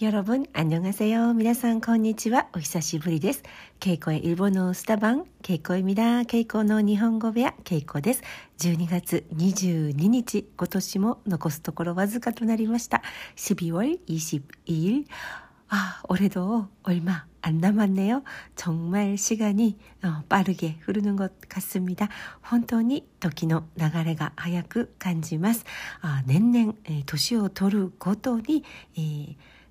여러분 안녕하세요. 皆さんこんにちは。ケイコ의日本語スタバン、ケイコ입니다。ケイコの日本語部屋、ケイコです。12月22日、今年も残すところわずかとなりました。 12월 아, 올해도 얼마 안 남았네요. 어, 빠르게 흐르는 것 같습니다. 本当に時の流れが早く感じます. 아, 年々年を取るごとに、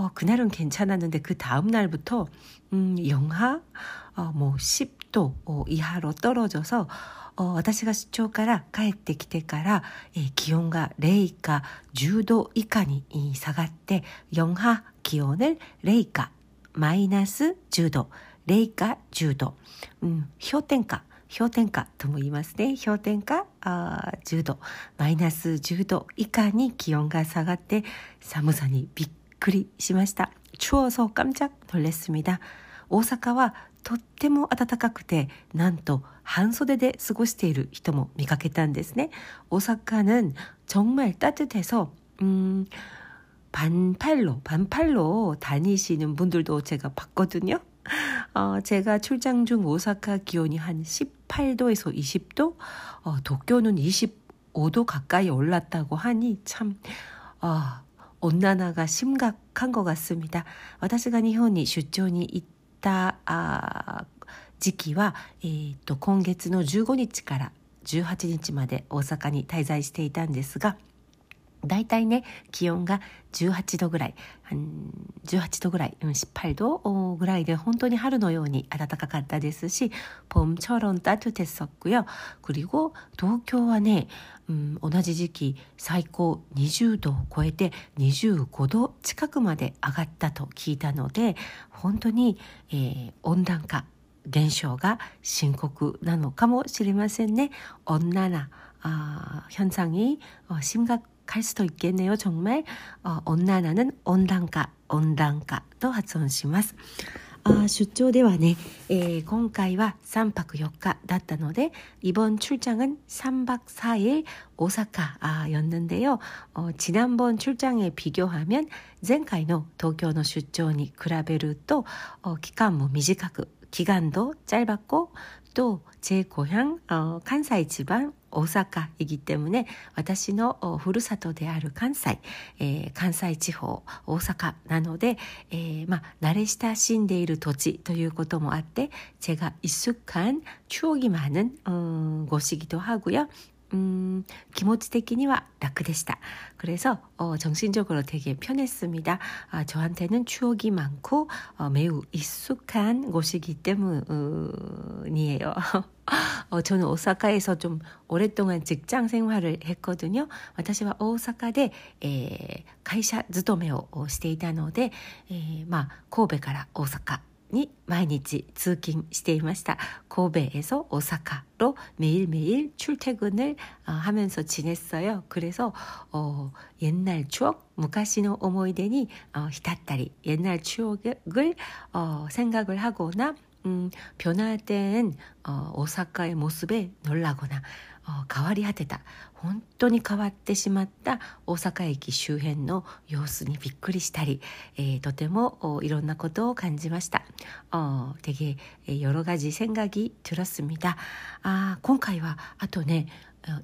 어그날은괜찮았는데그다음날부터음영하어뭐10度以下로 떨어져서私が出張から帰ってきてから、えー、気温が0以下10度以下に下がって4波気温을0以下マイナス10度0以下10度、うん、氷点下氷点下とも言いますね氷点下あ10度マイナス10度以下に気温が下がって寒さにびっく りしました추워서깜짝놀랐습니다大阪はとっても暖かくてなんと半袖で過ごしている人も見かけたんですね。大阪는정말따뜻해서음반팔로반팔로다니시는분들도제가봤거든요어제가출장중오사카기온이한18도에서20도어도쿄는25도가까이올랐다고하니참어 온난화가 심각한 것 같습니다私が日本に出張に行ったあ時期は、えーと、今月の15日から18日まで大阪に滞在していたんですが 大体ね気温が18度ぐらい18度ぐらい18度ぐらいで本当に春のように暖かかったですし봄처럼따뜻했었고요그리고東京はね、うん、同じ時期最高20度を超えて25度近くまで上がったと聞いたので本当に、えー、温暖化現象が深刻なのかもしれませんね。온난화아현상이심각 할 수도 있겠네요. 정말 어, 온난화는 온단가, 온단가 또発音します. 아, 出張ではね、 에, 今回は 3박 4日だったので 이번 출장은 3박 4일 오사카였는데요. 어, 지난번 출장에 비교하면 前回の東京の出張に比べると 어, 기간も 短く 기간도 짧았고 또 제 고향 어, 칸사이 지방 오사카이기 때문에 私のふるさとである 関西、 에, 関西地方 오사카なので、 에, ま慣れ親しんでいる土地ということもあって 제가 익숙한 추억이 많은 음, 곳이기도 하고요. 음, 기모치的には 楽でした. 그래서 어, 정신적으로 되게 편했습니다. 아, 저한테는 추억이 많고 어, 매우 익숙한 곳이기 때문이에요. 어, 저는 오사카에서 좀 오랫동안 직장 생활을 했거든요. 私は 오사카에 에, 会社勤めをしていたので、えー、まあ神戸から大阪に毎日通勤していました. 고베에서 오사카로 매일매일 출퇴근을 하면서 지냈어요. 그래서 어, 옛날 추억, 昔の 思い出に 어, 浸ったり 옛날 추억을 어, 생각을 하거나 음, 변화된 어, 오사카의 모습에 놀라거나 어, 変わってしまった大阪駅周辺の様子にびっくりしたり、えー、とてもいろんなことを感じました。あ되게여러가지생각이들었습니다あ今回はあとね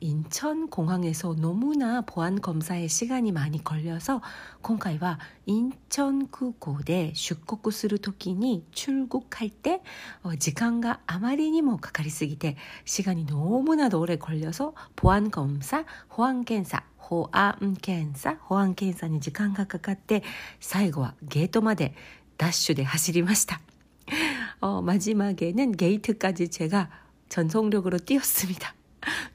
인천공항에서 너무나 보안 검사에 시간이 많이 걸려서 今回は 인천空港で 出国する時に 출국할 때 어, 時間が 아마리니모 かかりすぎて 시간이 너무나도 오래 걸려서 보안 검사, 호안検査 호암検査, 호안検査に 時間が かかって 最後は 게이트まで 다쉬で 走りました. 어, 마지막에는 게이트까지 제가 전속력으로 뛰었습니다.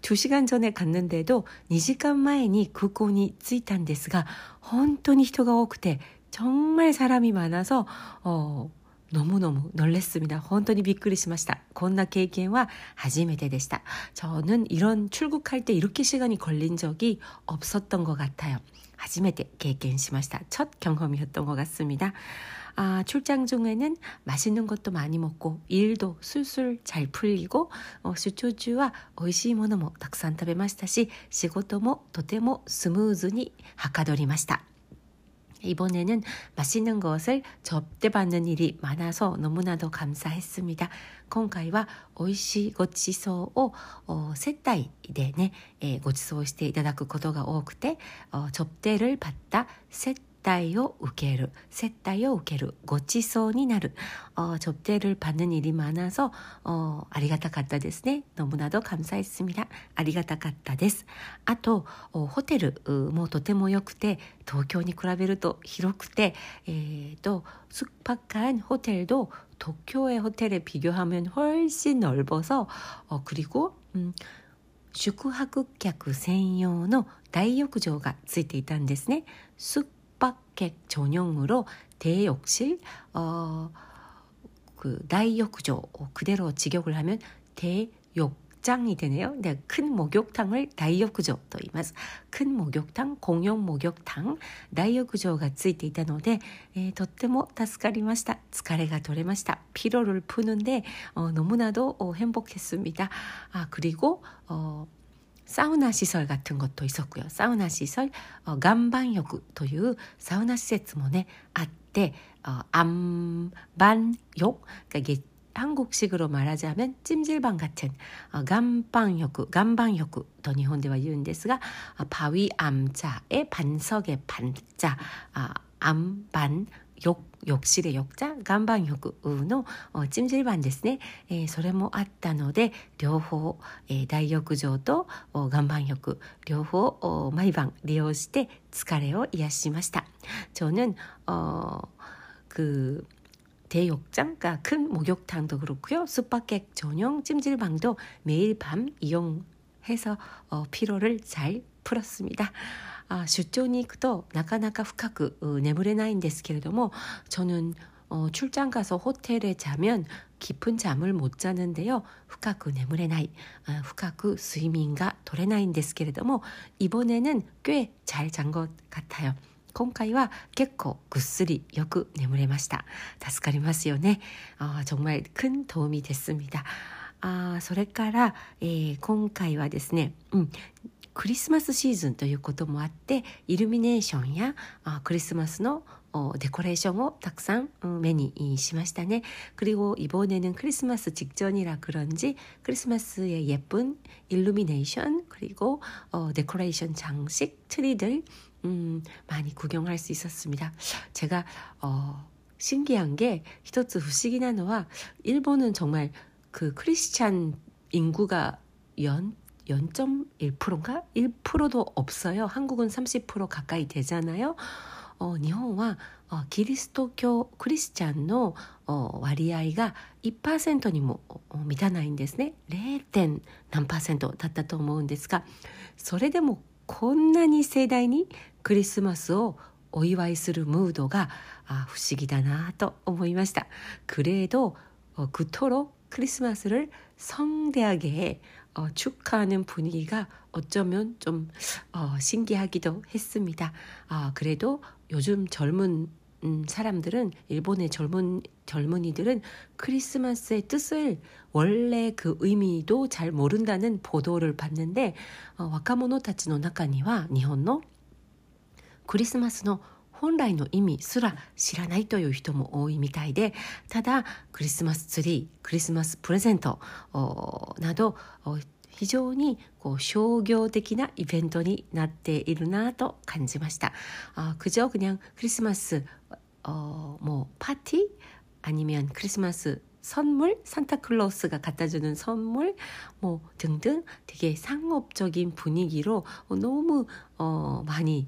2시간 전에 갔는데도 2시간 前に空港に着いたんですが本当に人が多くて 정말 사람이 많아서 어, 너무너무 놀랬습니다. 本当にびっくりしました. こんな経験は初めてでした. 저는 이런 출국할 때 이렇게 시간이 걸린 적이 없었던 것 같아요. 初めて経験しました.첫 경험이었던 것 같습니다. 아, 출장 중에는 맛있는 것도 많이 먹고 일도 술술 잘 풀리고 어, 슈초주와 오이시이ものも たくさん食べましたし仕事もとてもスムーズにはかどりました。 이번에는 맛있는 것을 접대받는 일이 많아서 너무나도 감사했습니다. 今回は美味しいごちそうを接待でね、えー、ご馳走していただくことが多くて、접대를待 を受ける接待を受けるごちそうになる접대를받는일이많아서ありがたかったですね너무나도감사했습니다ありがたかったですあとホテルもとても良くて東京に比べると広くてえっ、ー、と숙박한호텔도도쿄의호텔에비교하면훨씬넓어서어그리고음宿泊客専用の大浴場がついていたんですね。숙 숙박객 전용으로 대욕실 어, 그大浴場 그대로 직역을 하면 대욕 장이 되네요. 네, 큰 목욕탕을 다이어구조 또 이마스. 큰 목욕탕, 공용 목욕탕, 다이어구조가 ついていたので、えー、とっても助かりました。疲れが取れました。 피로를 푸는데 어, 너무나도 어, 행복했습니다. 아 그리고 어, 사우나 시설 같은 것도 있었고요. 사우나 시설, 어, 간방욕 という 사우나 施設もねあって 어, 암반욕 그러니까 이게 한국식으로 말하자면 찜질방 같은 어, 간방욕, 간방욕 또 일본대와 言うんですが 어, 바위 암자의 반석의 반자, 아, 암반 욕浴室で浴茶岩盤浴のチムジルバンですね、えー、それもあったので両方、えー、大浴場と岩盤浴両方毎晩利用して疲れを癒しました저는어그 대욕장, 그러니까 큰 목욕탕도 그렇고요. 숙박객 전용 찜질방도 매일 밤 이용해서 어, 피로를 잘 풀었습니다. あ出張に行くとなかなか深く眠れないんですけれども저는어출장가서호텔에자면깊은잠을못자는데요深く眠れない深く睡眠が取れないんですけれども이번에는꽤잘잔것같아요今回は結構ぐっすりよく眠れました。助かりますよね。あ정말큰도움이됐습니다 あそれから、えー、今回はですね、うん、クリスマスシーズンということもあってイルミネーションやクリスマスのデコレーションをたくさん目にしましたね. 그리고 이번에는 크리스마스 직전이라 그런지 크리스마스의 예쁜 일루미네이션 그리고 어, 데코레이션 장식 트리들 음, 많이 구경할 수 있었습니다. 제가 어, 신기한 게 히토츠 不思議なのは 일본은 정말 그 크리스찬 인구가 연 0.1%인가? 1%도 없어요. 한국은 30% 가까이 되잖아요. 어, 일본은 어, 기리스도교 크리스찬의 어, 割合が 2%にも満たないんですね. 0. 何パーセントだったと思うんですがそれでもこんなに盛大にクリスマスをお祝いするムードが不思議だなと思いました그래도 어, 축하하는 분위기가 어쩌면 좀 어, 신기하기도 했습니다. 아, 그래도 요즘 젊은 음, 사람들은 일본의 젊은 젊은이들은 크리스마스의 뜻을 원래 그 의미도 잘 모른다는 보도를 봤는데 어, 와카모노 타치노 나카니와 일본의 크리스마스의 本来の意味すら知らないという人も多いみたいでただクリスマスツリークリスマスプレゼントなど非常にこう商業的なイベントになっているなと感じました아그저그냥크리스마스어뭐파티아니면크리스마스선물산타클로스가갖다주는선물뭐등등되게상업적인분위기로너무어많이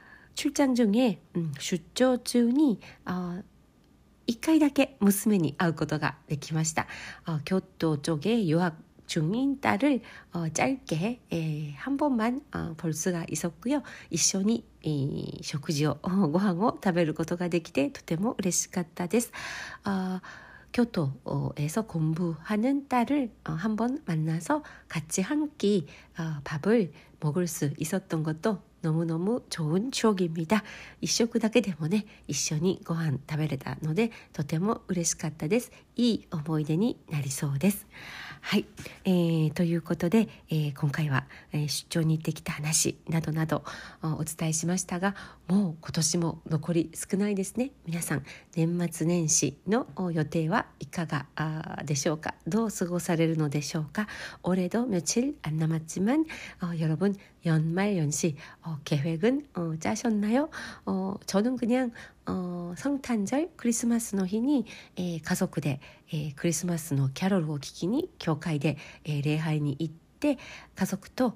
아, 출장 중에 음, 출조 중이 어, 1回だけ娘に会うことができました。京都쪽에 중인 딸을 어, 짧게 에, 한 번만 어, 볼 수가 있었고요. 一緒に 이, 食事を 어, ご飯を食べることができてとても嬉しかったです. 어, 교토에서 공부하는 딸을 어, 한번 만나서 같이 한 끼 밥을 먹을 수 있었던 것도 너무너무 좋은 추억입니다. 一食だけでもね、一緒にご飯食べれたので、とても嬉しかったです。いい思い出になりそうです。はい、えー、ということで、えー、今回は、えー、出張に行ってきた話などなどお伝えしましたがもう今年も残り少ないですね皆さん年末年始の予定はいかがでしょうかどう過ごされるのでしょうか올해도며칠안남았지만어여러분 연말 연시 어, 계획은 어, 짜셨나요? 어, 저는 그냥 어, 성탄절 크리스마스 노히니 에, 가족들 에, 크리스마스 노 캐롤を聞きに教会で礼拝に行って家族と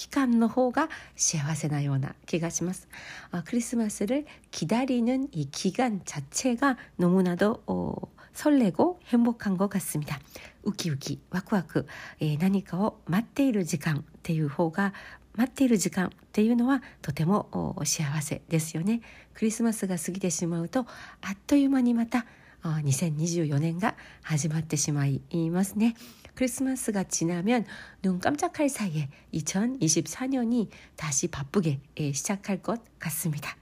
期間の方が幸せなような気がします。あクリスマス를기다리는이기간자체가너무나도어설레고행복한것같습니다ウキウキワクワク、えー、何かを待っている時間っていう方が待っている時間っていうのはとても幸せですよね。クリスマスが過ぎてしまうとあっという間にまた2024年が始まってしまいますね。 크리스마스가 지나면 눈 깜짝할 사이에 2024년이 다시 바쁘게 시작할 것 같습니다.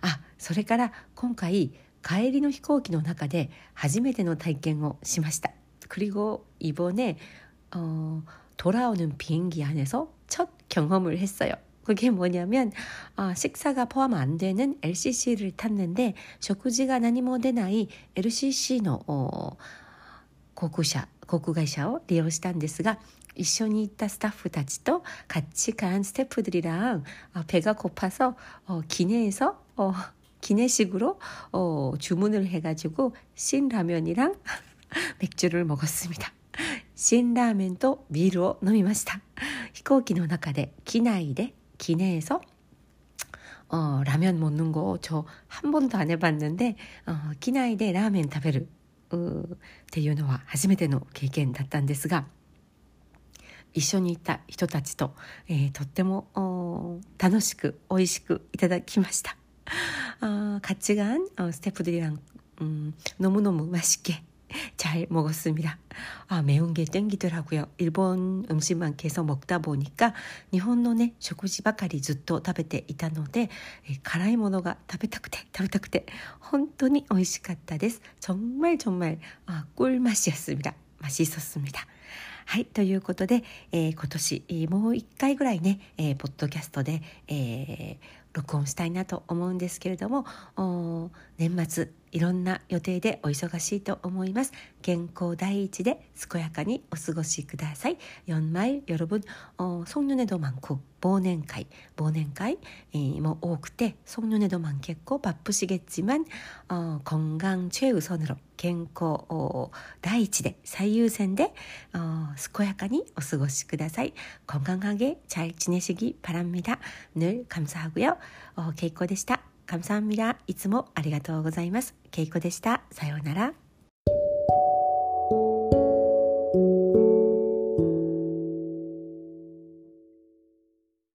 아, それから今回帰りの飛行機の中で初めての体験をしました. 그리고 이번에 어, 돌아오는 비행기 안에서 첫 경험을 했어요. 그게 뭐냐면 아, 식사가 포함 안 되는 LCC를 탔는데 食事が何も出ない LCCの 어, 고구샤 航空会社を利用したんですが一緒に行ったスタッフたちと같이간 스태프들이랑 어, 배가 고파서 어, 기내에서 어, 기내식으로 어, 주문을 해가지고 신라면이랑 맥주를 먹었습니다. 신라면도 미루어 飲みました. 히코기노 나카데 기나이데 기내에서 어, 라면 먹는 거 저 한 번도 안 해봤는데 어, 기나이데 라면 食べるっていうのは初めての経験だったんですが一緒にいた人たちと、えー、とっても楽しく美味しくいただきました。아 같이 간 스태프들이랑 음, 너무너무 맛있게 잘 먹었습니다. 아, 매운 게 땡기더라고요. 일본 음식만 계속 먹다 보니까 일본의 食事ばかりずっと食べていたので辛いものが食べたくて食べたくて本当に美味しかったです. 정말 정말 아, 꿀맛이었습니다. 맛있었습니다. はい。ということで、えー、今年、もう一回ぐらいね、えー、ポッドキャストで、えー、録音したいなと思うんですけれども、年末、 いろんな予定でお忙しいと思います。健康第一で健やかにお過ごしください。연말여러분어송년회도많고忘年会忘年会も多くて송년회도많겠고바쁘시겠지만어건강최우선으로健康第一で最優先で健やかにお過ごしください。건강하게잘지내시기바랍니다 늘 감사하고요ケイコでした。 감사합니다. いつもありがとうございます。ケイコでした。さようなら。